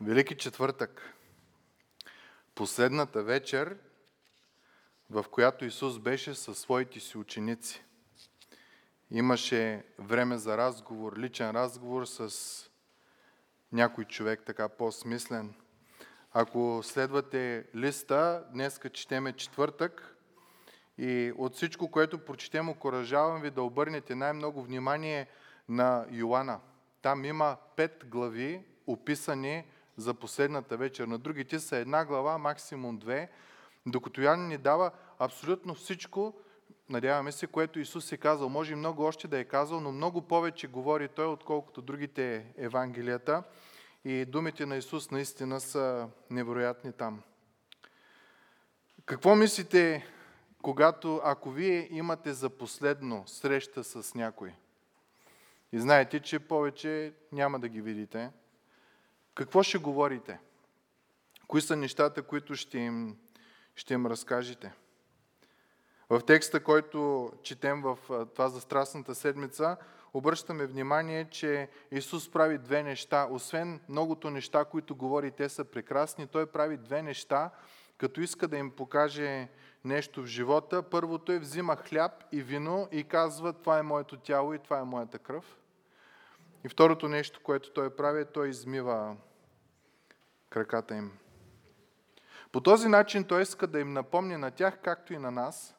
Велики четвъртък. Последната вечер, в която Исус беше със своите си ученици. Имаше време за разговор, личен разговор с някой човек, така по-смислен. Ако следвате листа, днеска четеме четвъртък и от всичко, което прочетем, окоръжавам ви да обърнете най-много внимание на Йоанна. Там има пет глави, описани за последната вечер. На другите са една глава, максимум две, докато Ян ни дава абсолютно всичко, надяваме се, което Исус е казал. Може и много още да е казал, но много повече говори Той, отколкото другите Евангелията. И думите на Исус наистина са невероятни там. Какво мислите, когато, ако вие имате за последно среща с някой и знаете, че повече няма да ги видите, какво ще говорите? Кои са нещата, които ще им, ще им разкажете? В текста, който четем в това за Страстната седмица, обръщаме внимание, че Исус прави две неща. Освен многото неща, които говори, те са прекрасни, Той прави две неща, като иска да им покаже нещо в живота. Първото е взима хляб и вино и казва, това е моето тяло и това е моята кръв. И второто нещо, което Той прави, е Той измива краката им. По този начин той иска да им напомни на тях, както и на нас,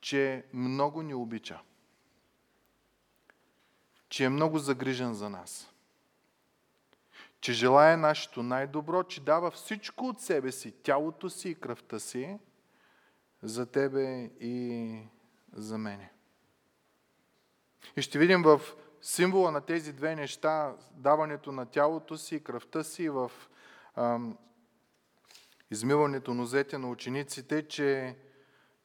че много ни обича. Че е много загрижен за нас. Че желая нашето най-добро, че дава всичко от себе си, тялото си и кръвта си, за тебе и за мене. И ще видим в символа на тези две неща, даването на тялото си и кръвта си в измиването нозете на учениците, че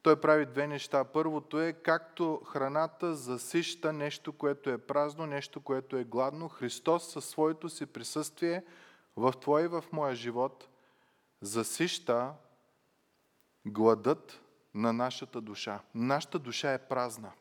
той прави две неща. Първото е, както храната засища нещо, което е празно, нещо, което е гладно, Христос със своето си присъствие в твоя и в моя живот засища гладът на нашата душа. Нашата душа е празна.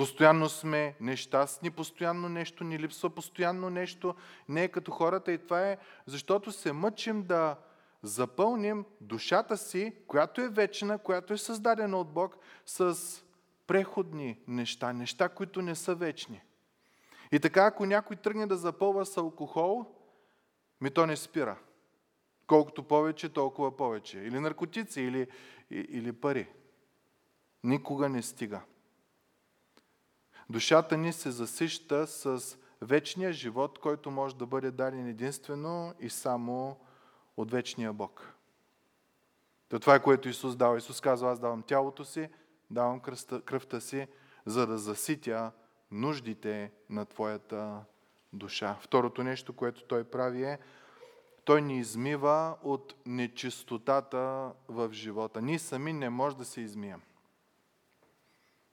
Постоянно сме нещастни, постоянно нещо ни липсва, постоянно нещо не е като хората и това е защото се мъчим да запълним душата си, която е вечна, която е създадена от Бог, с преходни неща, неща, които не са вечни. И така, ако някой тръгне да запълва с алкохол, ми то не спира. Колкото повече, толкова повече. Или наркотици, или, или пари. Никога не стига. Душата ни се засища с вечния живот, който може да бъде даден единствено и само от вечния Бог. То това е което Исус дава. Исус казва, аз давам тялото си, давам кръвта, си, за да заситя нуждите на твоята душа. Второто нещо, което Той прави е, Той ни измива от нечистотата в живота. Ние сами не може да се измием.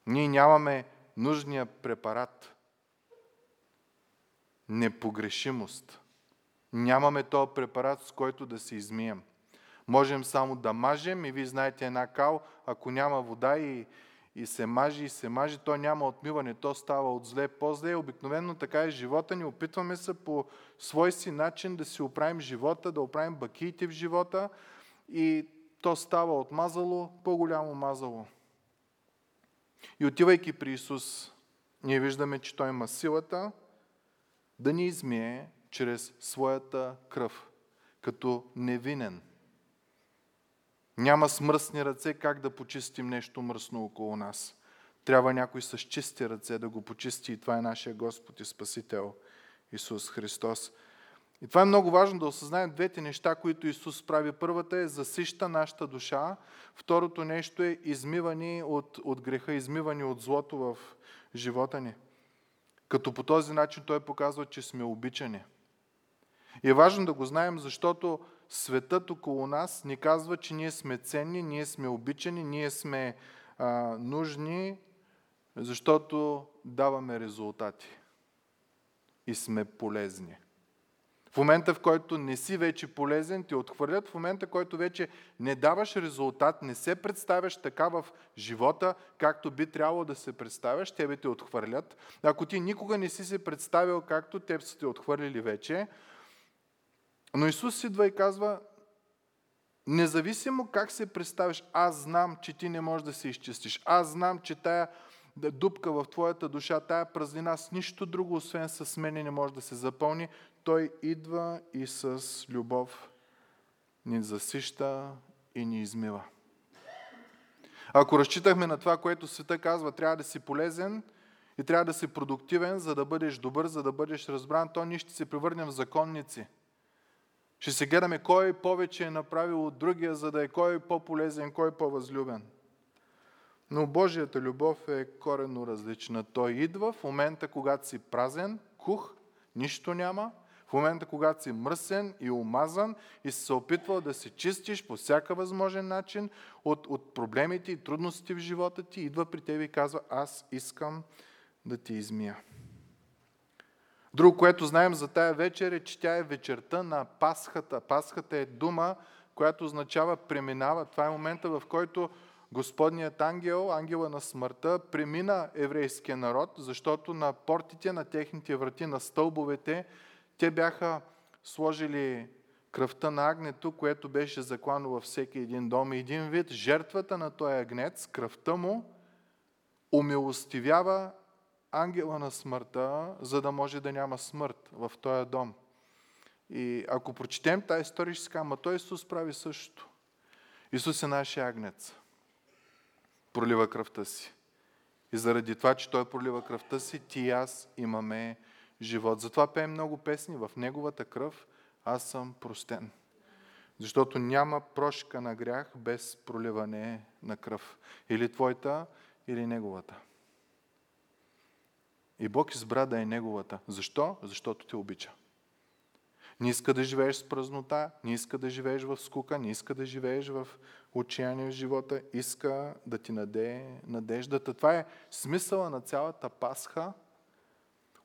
Ние нямаме нужния препарат. Непогрешимост. Нямаме този препарат, с който да се измием. Можем само да мажем и вие знаете една кал, ако няма вода и, и се мажи и се мажи, то няма отмиване, то става от зле по-зле. Обикновено така е живота ни. Опитваме се по свой си начин да си оправим живота, да оправим бакиите в живота и то става от мазало по-голямо мазало. И отивайки при Исус, ние виждаме, че Той има силата да ни измие чрез своята кръв, като невинен. Няма с ръце как да почистим нещо мръсно около нас. Трябва някой с чисти ръце да го почисти и това е нашия Господ и Спасител Исус Христос. И това е много важно да осъзнаем двете неща, които Исус прави. Първата е засища нашата душа, второто нещо е измивани от, от греха, измивани от злото в живота ни. Като по този начин Той показва, че сме обичани. И е важно да го знаем, защото светът около нас ни казва, че ние сме ценни, ние сме обичани, ние сме а, нужни, защото даваме резултати и сме полезни. Момента, в който не си вече полезен, те отхвърлят. В момента, в който вече не даваш резултат, не се представяш така в живота, както би трябвало да се представяш, тебе те отхвърлят. Ако ти никога не си се представил както теб са те отхвърлили вече, Но Исус идва и казва, независимо как се представиш, аз знам, че ти не можеш да се изчистиш. Аз знам, че тая дупка в твоята душа, тая празнина с нищо друго, освен с мене, не може да се запълни. Той идва и с любов ни засища и ни измива. Ако разчитахме на това, което света казва, трябва да си полезен и трябва да си продуктивен, за да бъдеш добър, за да бъдеш разбран, то ние ще се превърнем в законници. Ще се гледаме кой повече е направил от другия, за да е кой по-полезен, кой по-възлюбен. Но Божията любов е коренно различна. Той идва в момента, когато си празен, кух, нищо няма, в момента, когато си мръсен и омазан и се опитвал да се чистиш по всяка възможен начин от, от проблемите и трудностите в живота ти, идва при тебе и казва, аз искам да ти измия. Друго, което знаем за тая вечер е, че тя е вечерта на Пасхата. Пасхата е дума, която означава преминава. Това е момента, в който Господният ангел, ангела на смъртта, премина еврейския народ, защото на портите на техните врати, на стълбовете, те бяха сложили кръвта на агнето, което беше заклано във всеки един дом. И един вид жертвата на този агнец, кръвта му, умилостивява ангела на смъртта, за да може да няма смърт в този дом. И ако прочетем тази история, ще кажа, той Исус прави същото. Исус е нашия агнец. Пролива кръвта си. И заради това, че Той пролива кръвта си, ти и аз имаме живот. Затова пеем много песни. В Неговата кръв аз съм простен. Защото няма прошка на грях без проливане на кръв. Или твоята, или Неговата. И Бог избра да е Неговата. Защо? Защото те обича. Не иска да живееш с празнота, не иска да живееш в скука, не иска да живееш в отчаяние в живота, иска да ти наде надеждата. Това е смисъла на цялата Пасха,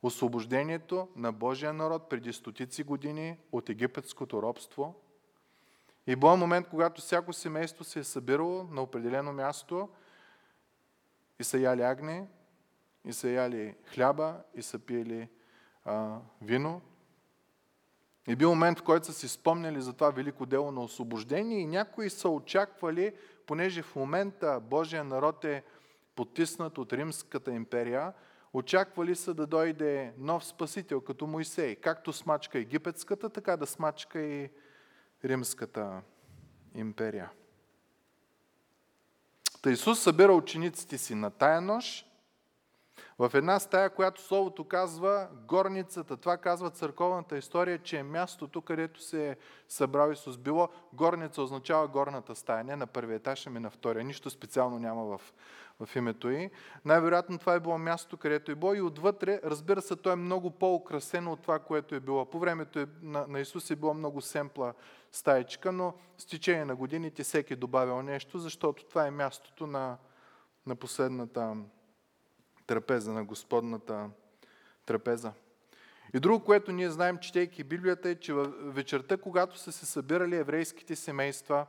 освобождението на Божия народ преди стотици години от египетското робство. И бил момент, когато всяко семейство се е събирало на определено място и са яли агне, и са яли хляба, и са пили а, вино. И бил момент, в който са си спомняли за това велико дело на освобождение и някои са очаквали, понеже в момента Божия народ е потиснат от Римската империя, очаквали са да дойде нов спасител, като Моисей. Както смачка египетската, така да смачка и Римската империя. Та Исус събира учениците си на тая нощ в една стая, която Словото казва горницата, това казва църковната история, че е мястото, където се е събрал Исус. Било горница означава горната стая, не на първия етаж, ами на втория. Нищо специално няма в, в името й. Най-вероятно това е било мястото, където е било и отвътре, разбира се, то е много по-украсено от това, което е било. По времето е, на, на Исус е било много семпла стаечка, но с течение на годините всеки е добавил нещо, защото това е мястото на, на последната трапеза, на Господната трапеза. И друго, което ние знаем, четейки Библията, е, че вечерта, когато са се събирали еврейските семейства,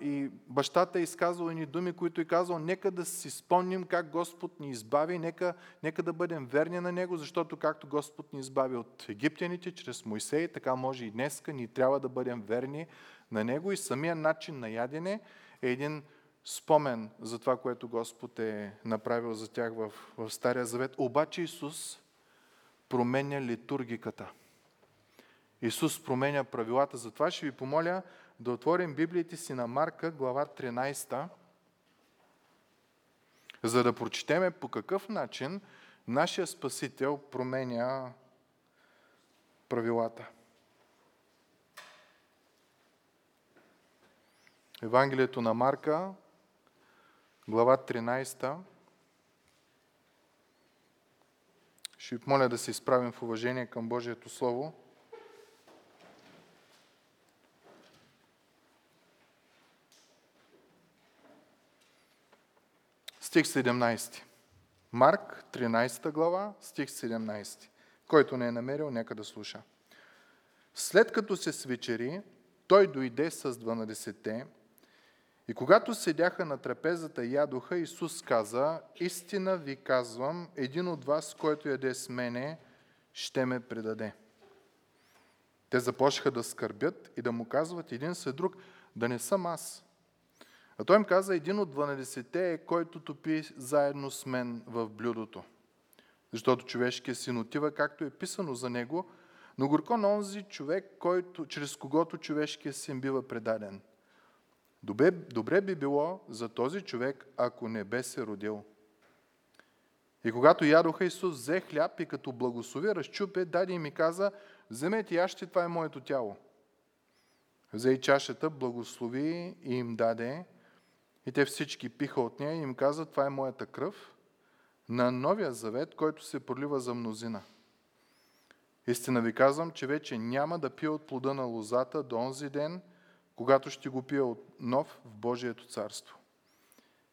и бащата е изказал ни думи, които е казал, нека да си спомним как Господ ни избави, нека, нека да бъдем верни на Него, защото както Господ ни избави от египтяните, чрез Моисей, така може и днеска, ни трябва да бъдем верни на Него и самия начин на ядене е един спомен за това, което Господ е направил за тях в, в Стария Завет. Обаче Исус променя литургиката. Исус променя правилата. Затова ще ви помоля да отворим Библиите си на Марка, глава 13, за да прочетеме по какъв начин нашия Спасител променя правилата. Евангелието на Марка, глава 13. Ще ви моля да се изправим в уважение към Божието Слово. Стих 17. Марк, 13 глава, стих 17. Който не е намерил, нека да слуша. След като се свечери, той дойде с 12-те и когато седяха на трапезата и ядоха, Исус каза, истина ви казвам, един от вас, който яде с мене, ще ме предаде. Те започнаха да скърбят и да му казват един след друг, да не съм аз. А той им каза, един от 12-те е, който топи заедно с мен в блюдото. Защото човешкият син отива, както е писано за него, но горко на онзи човек, който, чрез когото човешкият син бива предаден. Добре, добре би било за този човек, ако не бе се родил. И когато ядоха, Исус взе хляб и като благослови, разчупе, даде и ми каза, вземете яще, това е моето тяло. Взе и чашата, благослови и им даде, и те всички пиха от нея и им каза, това е моята кръв на новия завет, който се пролива за мнозина. Истина ви казвам, че вече няма да пия от плода на лозата до онзи ден, когато ще го пия от нов в Божието царство.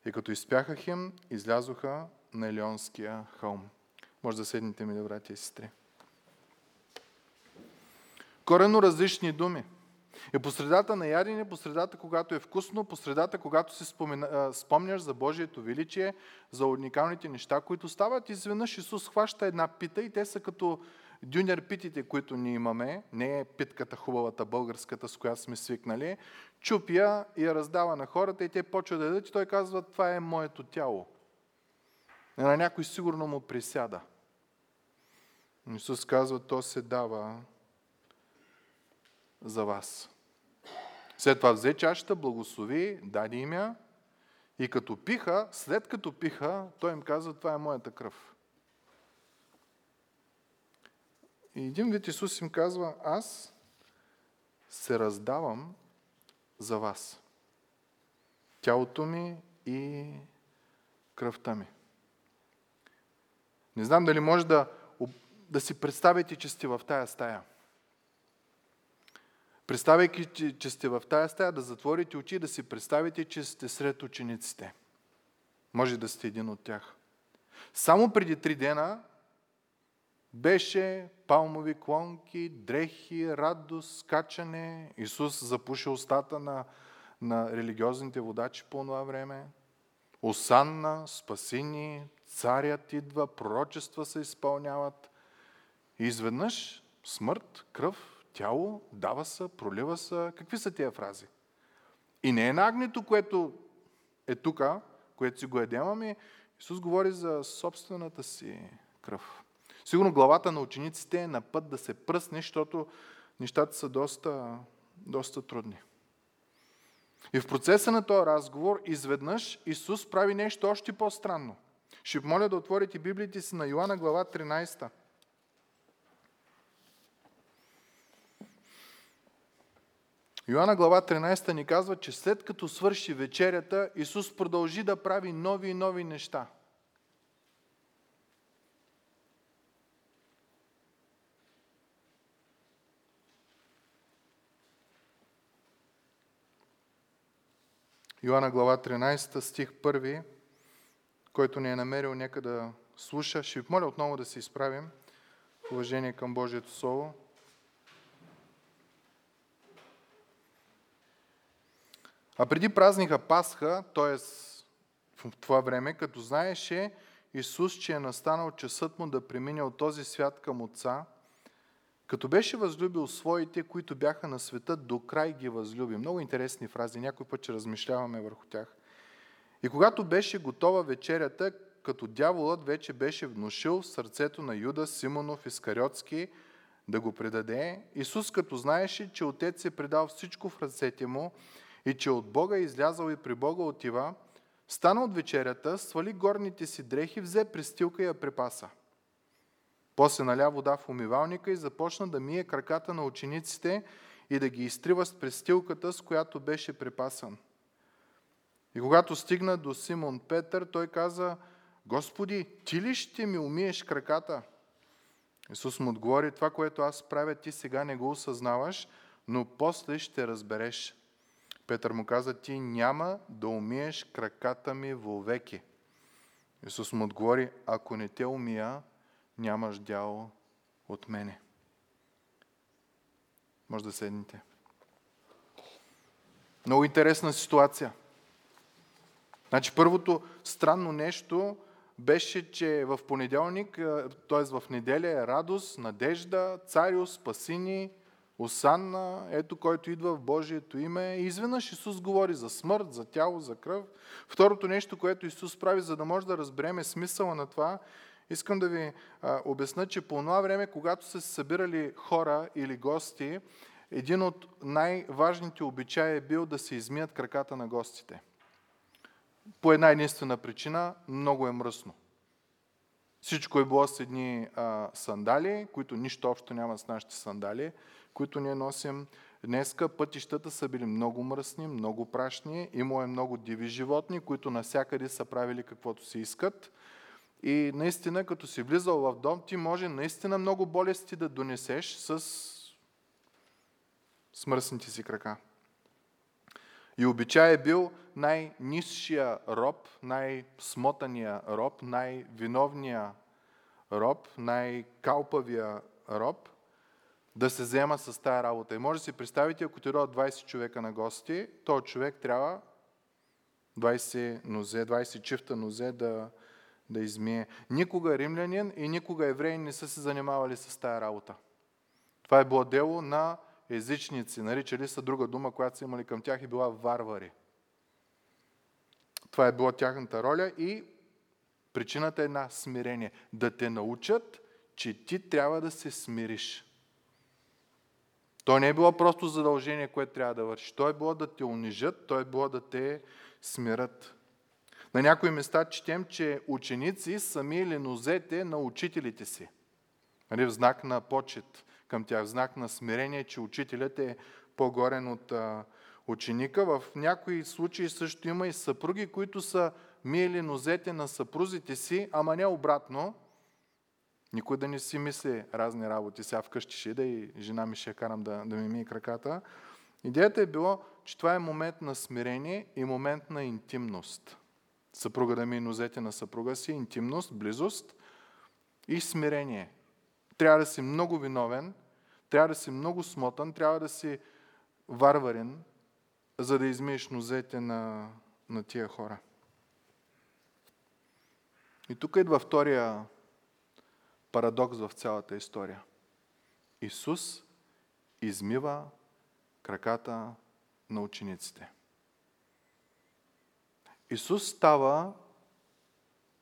И като изпяха хим, излязоха на Елеонския хълм. Може да седнете ми, братя и сестри. Корено различни думи. И по средата на ядене, по средата, когато е вкусно, по средата, когато си спомняш за Божието величие, за уникалните неща, които стават, изведнъж Исус хваща една пита и те са като дюнер питите, които ние имаме, не е питката хубавата българската, с която сме свикнали, чупя и я раздава на хората и те почват да ядат и той казва, това е моето тяло. И на някой сигурно му присяда. Исус казва, то се дава за вас. След това взе чашата, благослови, даде им и като пиха, след като пиха, той им каза, това е моята кръв. И един вид Исус им казва, аз се раздавам за вас. Тялото ми и кръвта ми. Не знам дали може да, да си представите, че сте в тая стая. Представяйки, че, че сте в тая стая, да затворите очи и да си представите, че сте сред учениците. Може да сте един от тях. Само преди три дена беше палмови клонки, дрехи, радост, скачане. Исус запуши устата на, на религиозните водачи по това време. Осанна, спасини, царят идва, пророчества се изпълняват. И изведнъж смърт, кръв, тяло, дава се, пролива се. Какви са тия фрази? И не е на агнето, което е тук, което си го едем, ами Исус говори за собствената си кръв. Сигурно главата на учениците е на път да се пръсне, защото нещата са доста, доста трудни. И в процеса на този разговор, изведнъж Исус прави нещо още по-странно. Ще моля да отворите Библиите си на Йоанна глава 13. Йоанна глава 13 ни казва, че след като свърши вечерята, Исус продължи да прави нови и нови неща. Йоанна глава 13, стих 1, който не е намерил, нека да слуша. Ще ви моля отново да се изправим уважение към Божието Слово. А преди празника Пасха, т.е. в това време, като знаеше Исус, че е настанал часът му да премине от този свят към Отца, като беше възлюбил своите, които бяха на света, до край ги възлюби. Много интересни фрази, някой път ще размишляваме върху тях. И когато беше готова вечерята, като дяволът вече беше внушил в сърцето на Юда Симонов Искариотски да го предаде, Исус като знаеше, че Отец е предал всичко в ръцете му и че от Бога е излязал и при Бога отива, стана от вечерята, свали горните си дрехи, взе престилка и я препаса. После наля вода в умивалника и започна да мие краката на учениците и да ги изтрива с престилката, с която беше препасан. И когато стигна до Симон Петър, той каза, Господи, ти ли ще ми умиеш краката? Исус му отговори, това, което аз правя, ти сега не го осъзнаваш, но после ще разбереш. Петър му каза, ти няма да умиеш краката ми вовеки. Исус му отговори, ако не те умия, нямаш дяло от мене. Може да седнете. Много интересна ситуация. Значи първото странно нещо беше, че в понеделник, т.е. в неделя е радост, надежда, царио, спасини, Осанна, ето който идва в Божието име. И изведнъж Исус говори за смърт, за тяло, за кръв. Второто нещо, което Исус прави, за да може да разбереме смисъла на това, искам да ви а, обясна, че по това време, когато са се събирали хора или гости, един от най-важните обичаи е бил да се измият краката на гостите. По една единствена причина, много е мръсно. Всичко е било с едни а, сандали, които нищо общо няма с нашите сандали, които ние носим. Днеска пътищата са били много мръсни, много прашни, имало е много диви животни, които насякъде са правили каквото си искат. И наистина, като си влизал в дом, ти може наистина много болести да донесеш с смръсните си крака. И обичай е бил най-низшия роб, най-смотания роб, най-виновния роб, най-калпавия роб да се взема с тая работа. И може да си представите, ако ти 20 човека на гости, то човек трябва 20 нозе, 20 чифта нозе да, да измие. Никога римлянин и никога евреи не са се занимавали с тая работа. Това е било дело на езичници, наричали са друга дума, която са имали към тях и била варвари. Това е била тяхната роля и причината е на смирение. Да те научат, че ти трябва да се смириш. То не е било просто задължение, което трябва да вършиш. То е било да те унижат, то е било да те смират. На някои места четем, че ученици са мили нозете на учителите си. Нали, в знак на почет към тях, в знак на смирение, че учителят е по-горен от ученика. В някои случаи също има и съпруги, които са мили нозете на съпрузите си, ама не обратно. Никой да не си мисли разни работи. Сега вкъщи ще да и жена ми ще карам да, да ми мие краката. Идеята е било, че това е момент на смирение и момент на интимност. Съпруга да ми нозете на съпруга си, интимност, близост и смирение. Трябва да си много виновен, трябва да си много смотан, трябва да си варварен, за да измиеш нозете на, на тия хора. И тук идва втория парадокс в цялата история. Исус измива краката на учениците. Исус става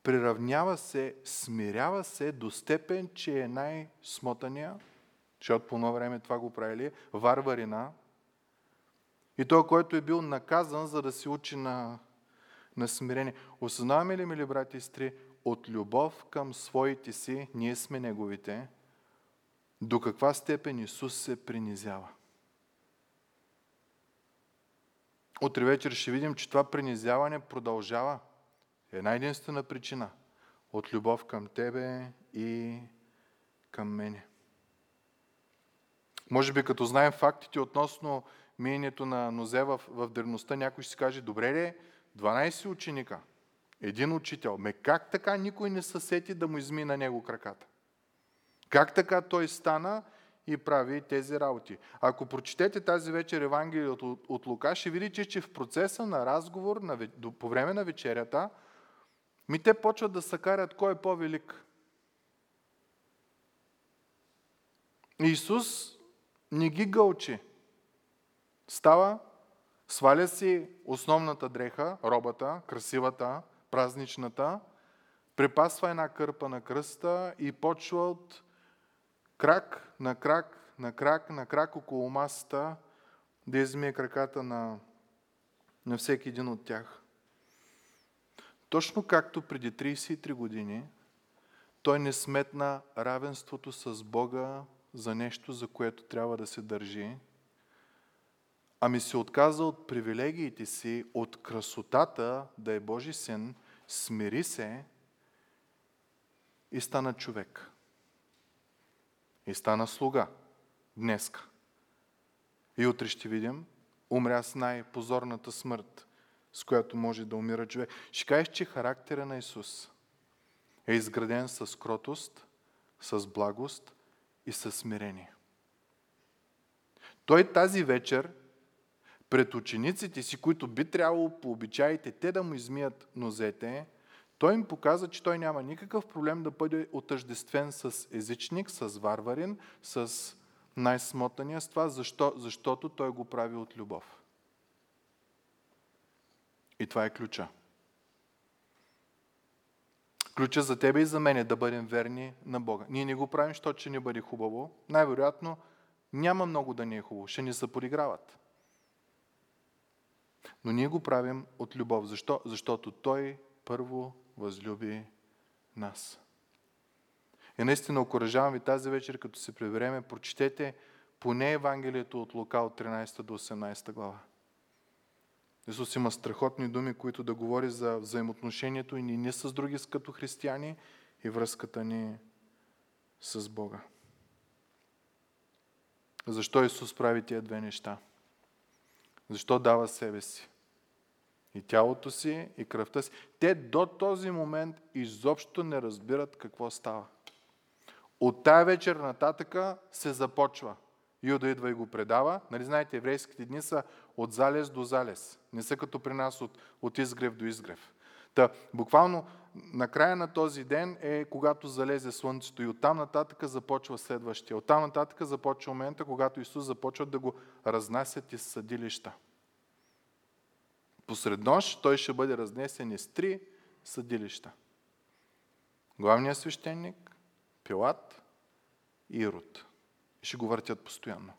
приравнява се, смирява се до степен, че е най-смотания, защото по едно време това го правили, варварина. И той, който е бил наказан, за да се учи на, на смирение. Осъзнаваме ли, мили брати и сестри, от любов към своите си, ние сме неговите, до каква степен Исус се принизява. Утре вечер ще видим, че това принизяване продължава. Една единствена причина. От любов към тебе и към мене. Може би като знаем фактите относно миенето на нозе в, в древността, някой ще си каже, добре ли, 12 ученика, един учител, ме как така никой не се сети да му изми на него краката? Как така той стана и прави тези работи? Ако прочетете тази вечер Евангелие от, от Лука, ще видите, че в процеса на разговор на, по време на вечерята, ми те почват да се карят кой е по-велик. Исус не ги гълчи. Става, сваля си основната дреха, робата, красивата, празничната, препасва една кърпа на кръста и почва от крак на крак, на крак, на крак около масата да измие краката на, на всеки един от тях. Точно както преди 33 години той не сметна равенството с Бога за нещо, за което трябва да се държи, ами се отказа от привилегиите си, от красотата да е Божи син, смири се и стана човек. И стана слуга днеска. И утре ще видим, умря с най-позорната смърт с която може да умира човек. Ще кажеш, че характера на Исус е изграден с кротост, с благост и с смирение. Той тази вечер пред учениците си, които би трябвало по обичаите те да му измият нозете, той им показа, че той няма никакъв проблем да бъде отъждествен с езичник, с варварин, с най-смотания с това, защо? защото той го прави от любов. И това е ключа. Ключа за тебе и за мен е да бъдем верни на Бога. Ние не го правим, защото ще ни бъде хубаво. Най-вероятно няма много да ни е хубаво. Ще ни се подиграват. Но ние го правим от любов. Защо? Защото Той първо възлюби нас. И наистина окоръжавам ви тази вечер, като се прибереме, прочетете поне Евангелието от Лука от 13 до 18 глава. Исус има страхотни думи, които да говори за взаимоотношението ни не с други като християни и връзката ни с Бога. Защо Исус прави тия две неща? Защо дава себе си? И тялото си, и кръвта си. Те до този момент изобщо не разбират какво става. От тая вечер нататъка се започва. Юда идва и го предава. Нали знаете, еврейските дни са от залез до залез. Не са като при нас от, от изгрев до изгрев. Та, буквално на края на този ден е когато залезе слънцето и оттам нататък започва следващия. Оттам нататък започва момента, когато Исус започва да го разнасят из съдилища. Посред нощ той ще бъде разнесен из три съдилища. Главният свещеник, Пилат и Ирод. И ще го въртят постоянно.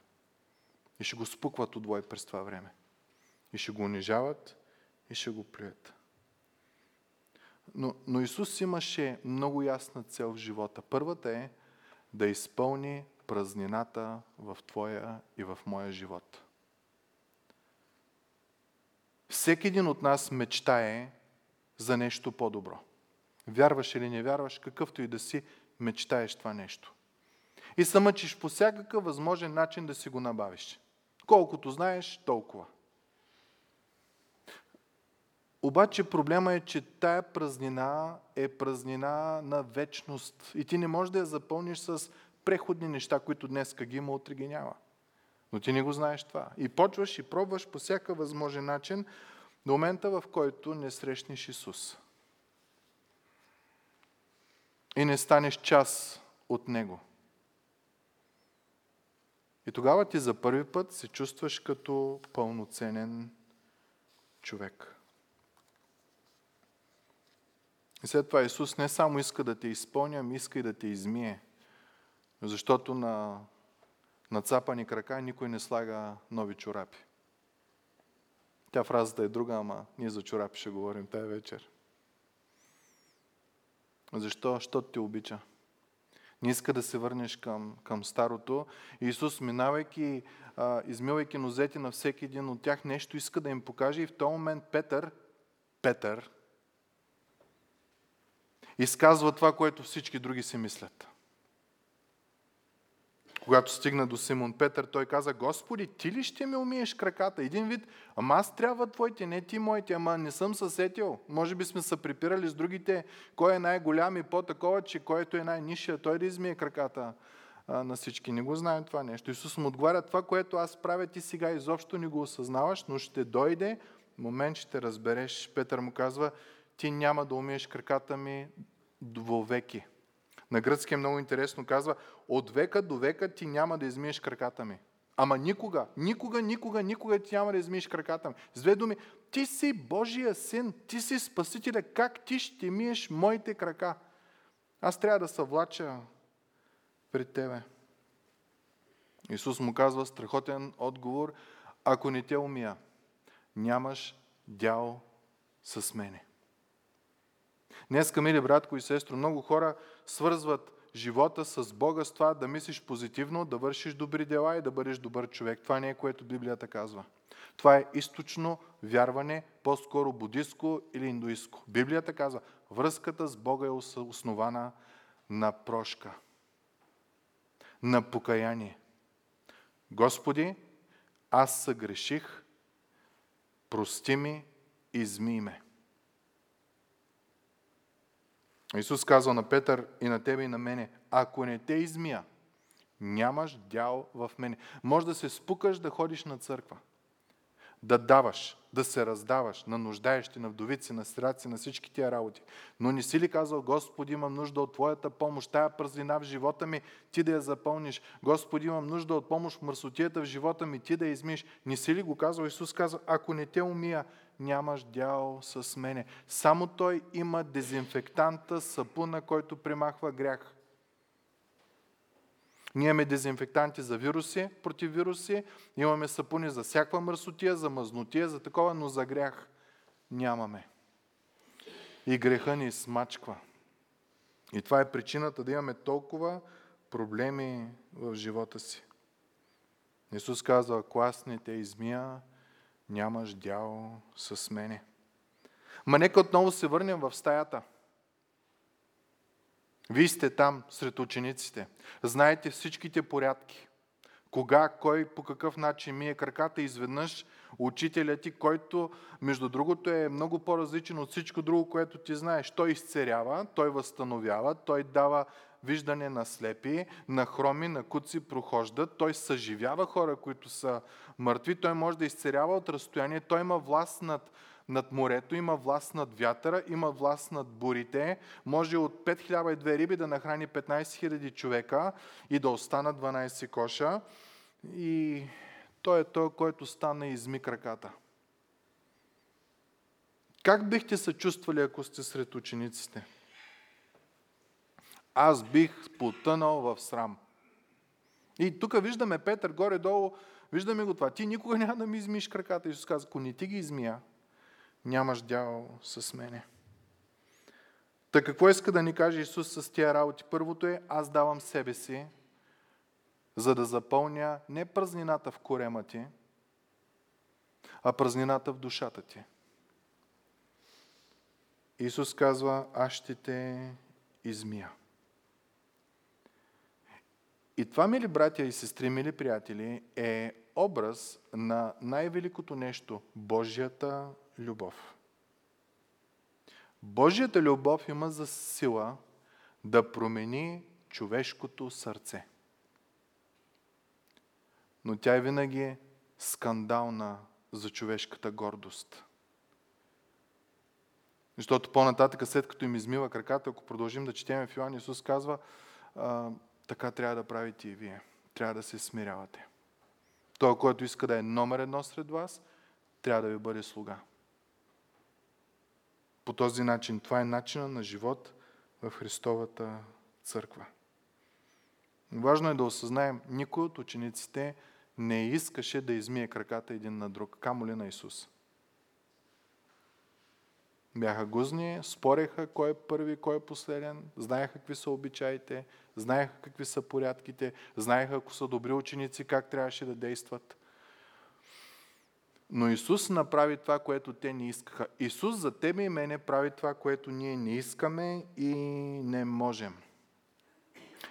И ще го спукват от бой през това време. И ще го унижават и ще го плюят. Но, но Исус имаше много ясна цел в живота. Първата е да изпълни празнината в твоя и в моя живот. Всеки един от нас мечтае за нещо по-добро. Вярваш или не вярваш, какъвто и да си, мечтаеш това нещо. И се мъчиш по всякакъв възможен начин да си го набавиш. Колкото знаеш, толкова. Обаче проблема е, че тая празнина е празнина на вечност. И ти не можеш да я запълниш с преходни неща, които днес ги има, утре ги няма. Но ти не го знаеш това. И почваш и пробваш по всякакъв възможен начин до момента, в който не срещнеш Исус. И не станеш част от Него. И тогава ти за първи път се чувстваш като пълноценен човек. И след това Исус не само иска да те изпълня, ами иска и да те измие. Защото на, на цапани крака никой не слага нови чорапи. Тя фразата е друга, ама ние за чорапи ще говорим тая вечер. Защо? Защото те обича. Не иска да се върнеш към, към старото. Исус, минавайки, а, измивайки нозете на всеки един от тях, нещо иска да им покаже. И в този момент Петър, Петър, изказва това, което всички други си мислят. Когато стигна до Симон Петър, той каза, Господи, ти ли ще ми умиеш краката? Един вид, ама аз трябва твоите, не ти моите, ама не съм съсетил. Може би сме се припирали с другите, кой е най-голям и по-такова, че който е най-нишия, той да измие краката на всички. Не го знаем това нещо. Исус му отговаря, това, което аз правя, ти сега изобщо не го осъзнаваш, но ще дойде момент, ще разбереш. Петър му казва, ти няма да умиеш краката ми веки. На гръцки е много интересно, казва, от века до века ти няма да измиеш краката ми. Ама никога, никога, никога, никога ти няма да измиеш краката ми. С две думи, ти си Божия син, ти си Спасителя, как ти ще миеш моите крака? Аз трябва да се влача пред тебе. Исус му казва страхотен отговор, ако не те умия, нямаш дял с мене. Днес, мили братко и сестро, много хора свързват живота с Бога с това да мислиш позитивно, да вършиш добри дела и да бъдеш добър човек. Това не е което Библията казва. Това е източно вярване, по-скоро будистко или индуистко. Библията казва, връзката с Бога е основана на прошка, на покаяние. Господи, аз съгреших, прости ми, изми ме. Исус казва на Петър и на тебе и на мене, ако не те измия, нямаш дял в мене. Може да се спукаш да ходиш на църква. да даваш, да се раздаваш на нуждаещи, на вдовици, на сираци, на всички тия работи. Но не си ли казал, Господи, имам нужда от Твоята помощ, тая празнина в живота ми, Ти да я запълниш. Господи, имам нужда от помощ в мърсотията в живота ми, Ти да я измиш. Не си ли го казал? Исус каза, ако не те умия, нямаш дял с мене. Само Той има дезинфектанта, сапуна, който примахва грях. Ние имаме дезинфектанти за вируси, против вируси, имаме сапуни за всякаква мърсотия, за мазнотия, за такова, но за грях нямаме. И греха ни смачква. И това е причината да имаме толкова проблеми в живота си. Исус казва, ако аз не те измия, нямаш дял с мене. Ма нека отново се върнем в стаята – вие сте там сред учениците. Знаете всичките порядки. Кога, кой, по какъв начин мие краката, изведнъж учителят ти, който, между другото, е много по-различен от всичко друго, което ти знаеш. Той изцерява, той възстановява, той дава виждане на слепи, на хроми, на куци прохождат, той съживява хора, които са мъртви, той може да изцерява от разстояние, той има власт над над морето, има власт над вятъра, има власт над бурите, може от 5002 риби да нахрани 15 000 човека и да останат 12 коша. И той е той, който стана и изми краката. Как бихте се чувствали, ако сте сред учениците? Аз бих потънал в срам. И тук виждаме Петър горе-долу, виждаме го това. Ти никога няма да ми измиш краката. Исус казва, ако не ти ги измия, нямаш дял с мене. Та какво иска да ни каже Исус с тия работи? Първото е, аз давам себе си, за да запълня не празнината в корема ти, а празнината в душата ти. Исус казва, аз ще те измия. И това, мили братя и сестри, мили приятели, е образ на най-великото нещо – Божията любов. Божията любов има за сила да промени човешкото сърце. Но тя е винаги скандална за човешката гордост. Защото по-нататък, след като им измива краката, ако продължим да четем в Йоан, Исус казва, така трябва да правите и вие. Трябва да се смирявате. Той, който иска да е номер едно сред вас, трябва да ви бъде слуга по този начин. Това е начина на живот в Христовата църква. Важно е да осъзнаем, никой от учениците не искаше да измие краката един на друг, камо ли на Исус. Бяха гузни, спореха кой е първи, кой е последен, знаеха какви са обичаите, знаеха какви са порядките, знаеха ако са добри ученици как трябваше да действат. Но Исус направи това, което те не искаха. Исус за тебе и мене прави това, което ние не искаме и не можем.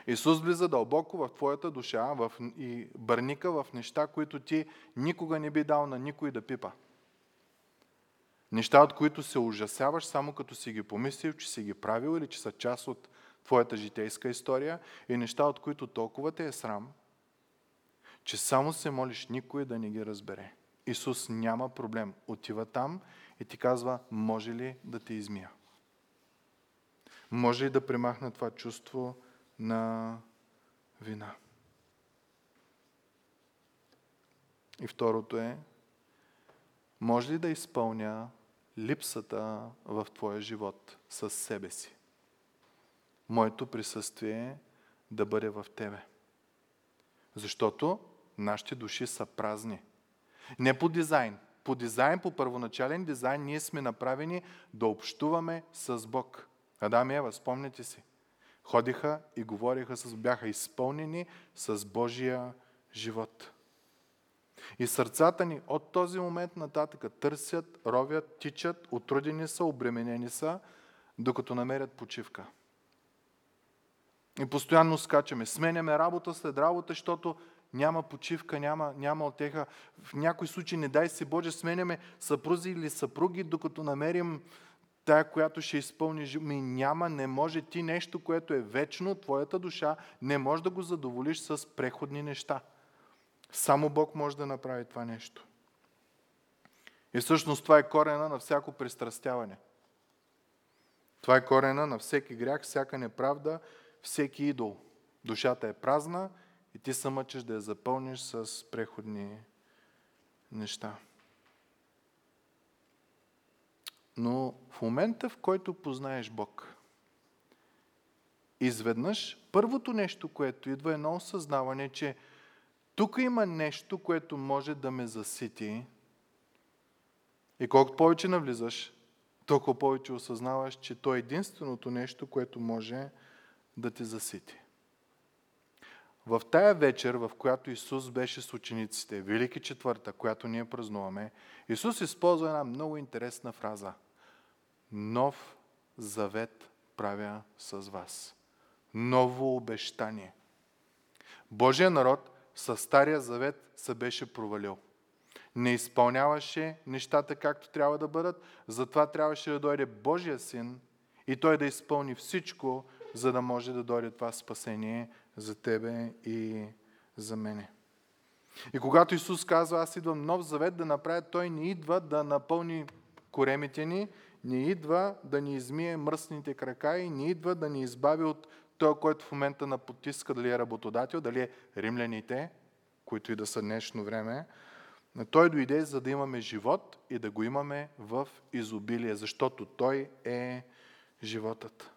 Исус влиза дълбоко в твоята душа в, и бърника в неща, които ти никога не би дал на никой да пипа. Неща, от които се ужасяваш само като си ги помислил, че си ги правил или че са част от твоята житейска история и неща, от които толкова те е срам, че само се молиш никой да не ги разбере. Исус няма проблем. Отива там и ти казва, може ли да те измия? Може ли да премахна това чувство на вина? И второто е, може ли да изпълня липсата в твоя живот с себе си? Моето присъствие да бъде в тебе. Защото нашите души са празни. Не по дизайн. По дизайн, по първоначален дизайн, ние сме направени да общуваме с Бог. Адам и Ева, спомняте си. Ходиха и говориха с бяха изпълнени с Божия живот. И сърцата ни от този момент нататък търсят, ровят, тичат, отрудени са, обременени са, докато намерят почивка. И постоянно скачаме. Сменяме работа след работа, защото няма почивка, няма, няма отеха. В някои случаи, не дай се Боже, сменяме съпрузи или съпруги, докато намерим тая, която ще изпълни. Ми няма, не може ти нещо, което е вечно, твоята душа, не може да го задоволиш с преходни неща. Само Бог може да направи това нещо. И всъщност това е корена на всяко пристрастяване. Това е корена на всеки грях, всяка неправда, всеки идол. Душата е празна и ти се мъчиш да я запълниш с преходни неща. Но в момента, в който познаеш Бог, изведнъж първото нещо, което идва е едно осъзнаване, че тук има нещо, което може да ме засити. И колкото повече навлизаш, толкова повече осъзнаваш, че то е единственото нещо, което може да те засити. В тая вечер, в която Исус беше с учениците, Велики четвърта, която ние празнуваме, Исус използва една много интересна фраза. Нов завет правя с вас. Ново обещание. Божия народ със Стария завет се беше провалил. Не изпълняваше нещата както трябва да бъдат, затова трябваше да дойде Божия син и той да изпълни всичко, за да може да дойде това спасение за тебе и за мене. И когато Исус казва, аз идвам нов завет да направя, Той не идва да напълни коремите ни, не идва да ни измие мръсните крака и не идва да ни избави от той, който в момента на потиска, дали е работодател, дали е римляните, които и да са днешно време. Той дойде, за да имаме живот и да го имаме в изобилие, защото Той е животът.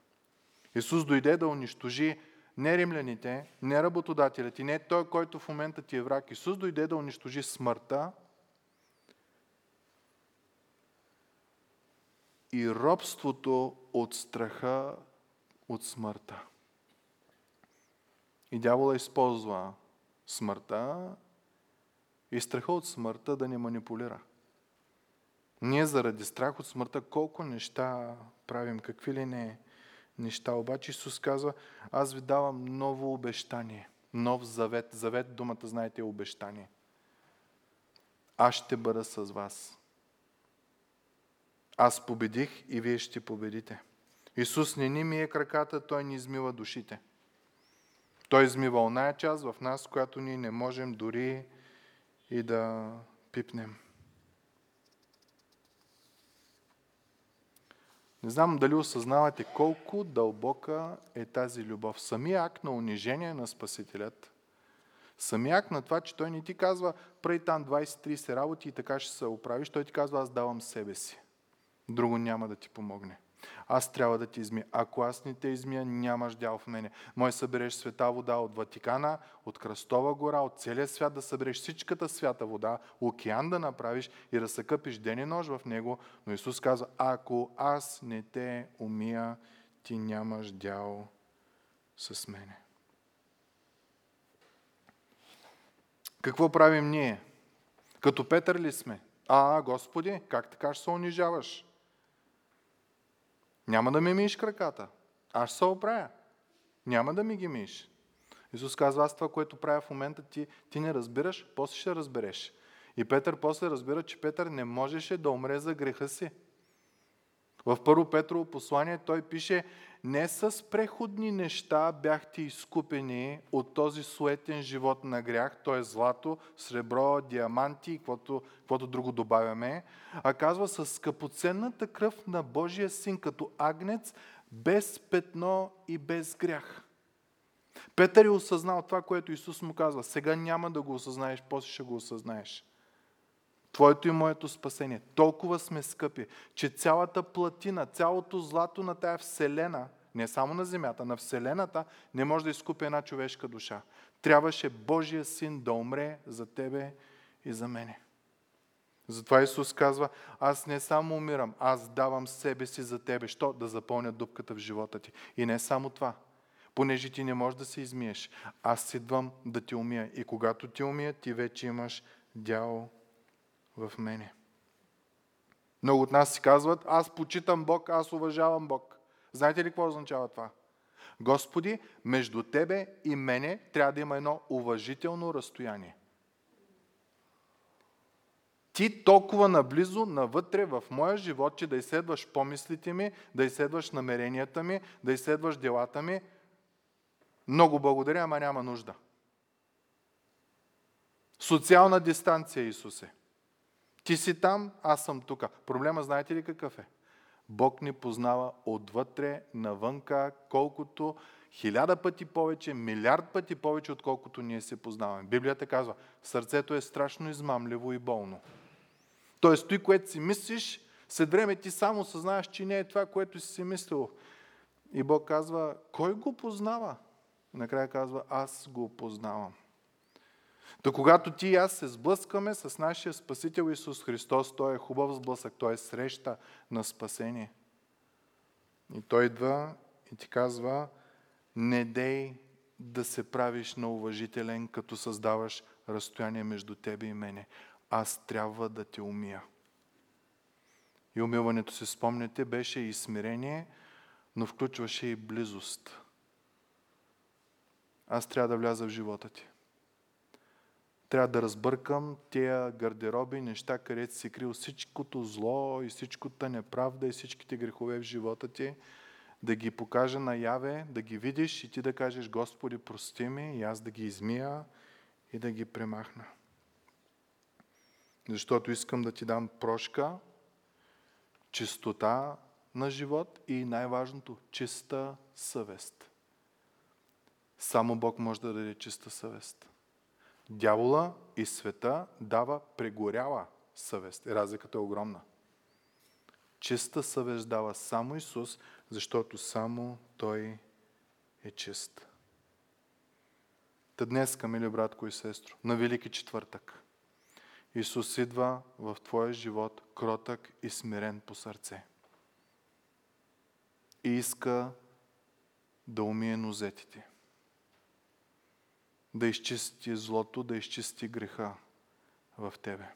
Исус дойде да унищожи не римляните, не работодателите, не той, който в момента ти е враг. Исус дойде да унищожи смъртта и робството от страха от смъртта. И дявола използва смъртта и страха от смъртта да ни манипулира. Ние заради страх от смъртта колко неща правим, какви ли не неща. Обаче Исус казва, аз ви давам ново обещание, нов завет. Завет, думата, знаете, е обещание. Аз ще бъда с вас. Аз победих и вие ще победите. Исус не ни мие краката, Той ни измива душите. Той измива оная част в нас, която ние не можем дори и да пипнем. Не знам дали осъзнавате колко дълбока е тази любов. Самия акт на унижение на Спасителят, самия акт на това, че той не ти казва, прави там 20-30 работи и така ще се оправиш, той ти казва, аз давам себе си. Друго няма да ти помогне. Аз трябва да ти измия. Ако аз не те измия, нямаш дял в мене. Мой събереш света вода от Ватикана, от Кръстова гора, от целия свят да събереш всичката свята вода, океан да направиш и да се ден и нож в него. Но Исус казва, ако аз не те умия, ти нямаш дял с мене. Какво правим ние? Като Петър ли сме? А, Господи, как така ще се унижаваш? Няма да ми миеш краката. Аз ще се оправя. Няма да ми ги миеш. Исус казва, аз това, което правя в момента, ти, ти не разбираш, после ще разбереш. И Петър после разбира, че Петър не можеше да умре за греха си. В първо Петрово послание той пише, не с преходни неща бяхте изкупени от този суетен живот на грях, т.е. злато, сребро, диаманти и каквото, каквото друго добавяме, а казва с скъпоценната кръв на Божия син като агнец, без петно и без грях. Петър е осъзнал това, което Исус му казва. Сега няма да го осъзнаеш, после ще го осъзнаеш. Твоето и моето спасение. Толкова сме скъпи, че цялата платина, цялото злато на тая вселена, не само на земята, на вселената, не може да изкупи една човешка душа. Трябваше Божия син да умре за тебе и за мене. Затова Исус казва, аз не само умирам, аз давам себе си за тебе. Що? Да запълня дупката в живота ти. И не само това. Понеже ти не можеш да се измиеш, аз идвам да ти умия. И когато ти умия, ти вече имаш дял в мене. Много от нас си казват, аз почитам Бог, аз уважавам Бог. Знаете ли какво означава това? Господи, между Тебе и мене трябва да има едно уважително разстояние. Ти толкова наблизо, навътре в моя живот, че да изследваш помислите ми, да изследваш намеренията ми, да изследваш делата ми. Много благодаря, ама няма нужда. Социална дистанция, Исусе. Ти си там, аз съм тук. Проблема знаете ли какъв е? Бог ни познава отвътре, навънка, колкото хиляда пъти повече, милиард пъти повече, отколкото ние се познаваме. Библията казва, сърцето е страшно измамливо и болно. Тоест, той, което си мислиш, след време ти само съзнаваш, че не е това, което си си мислил. И Бог казва, кой го познава? Накрая казва, аз го познавам. То когато ти и аз се сблъскаме с нашия Спасител Исус Христос, Той е хубав сблъсък, Той е среща на спасение. И Той идва и ти казва, не дей да се правиш на уважителен, като създаваш разстояние между тебе и мене. Аз трябва да те умия. И умиването, се спомняте, беше и смирение, но включваше и близост. Аз трябва да вляза в живота ти. Трябва да разбъркам тия гардероби, неща, където си крил всичкото зло и всичкото неправда и всичките грехове в живота ти, да ги покажа наяве, да ги видиш и ти да кажеш, Господи, прости ми, и аз да ги измия и да ги премахна. Защото искам да ти дам прошка, чистота на живот и най-важното, чиста съвест. Само Бог може да даде чиста съвест. Дявола и света дава прегоряла съвест. Разликата е огромна. Чиста съвест дава само Исус, защото само Той е чист. Та днес, мили братко и сестро, на Велики четвъртък, Исус идва в твоя живот кротък и смирен по сърце. И иска да умие нозетите да изчисти злото, да изчисти греха в тебе.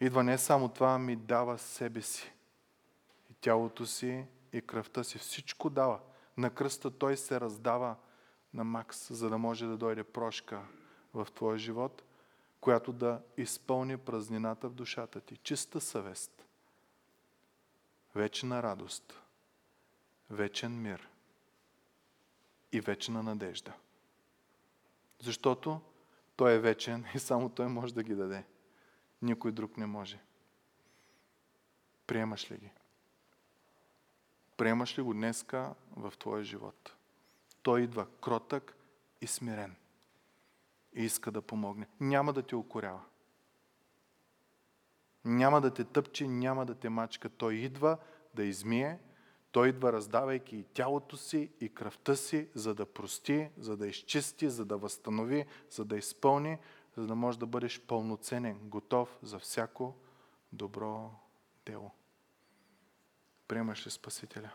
Идва не само това, ми дава себе си. И тялото си, и кръвта си. Всичко дава. На кръста той се раздава на Макс, за да може да дойде прошка в твоя живот, която да изпълни празнината в душата ти. Чиста съвест. Вечна радост. Вечен мир. И вечна надежда. Защото Той е вечен и само Той може да ги даде. Никой друг не може. Приемаш ли ги? Приемаш ли го днеска в твоя живот? Той идва кротък и смирен. И иска да помогне. Няма да те укорява. Няма да те тъпче, няма да те мачка. Той идва да измие, той идва раздавайки и тялото си, и кръвта си, за да прости, за да изчисти, за да възстанови, за да изпълни, за да можеш да бъдеш пълноценен, готов за всяко добро дело. Приемаш ли Спасителя?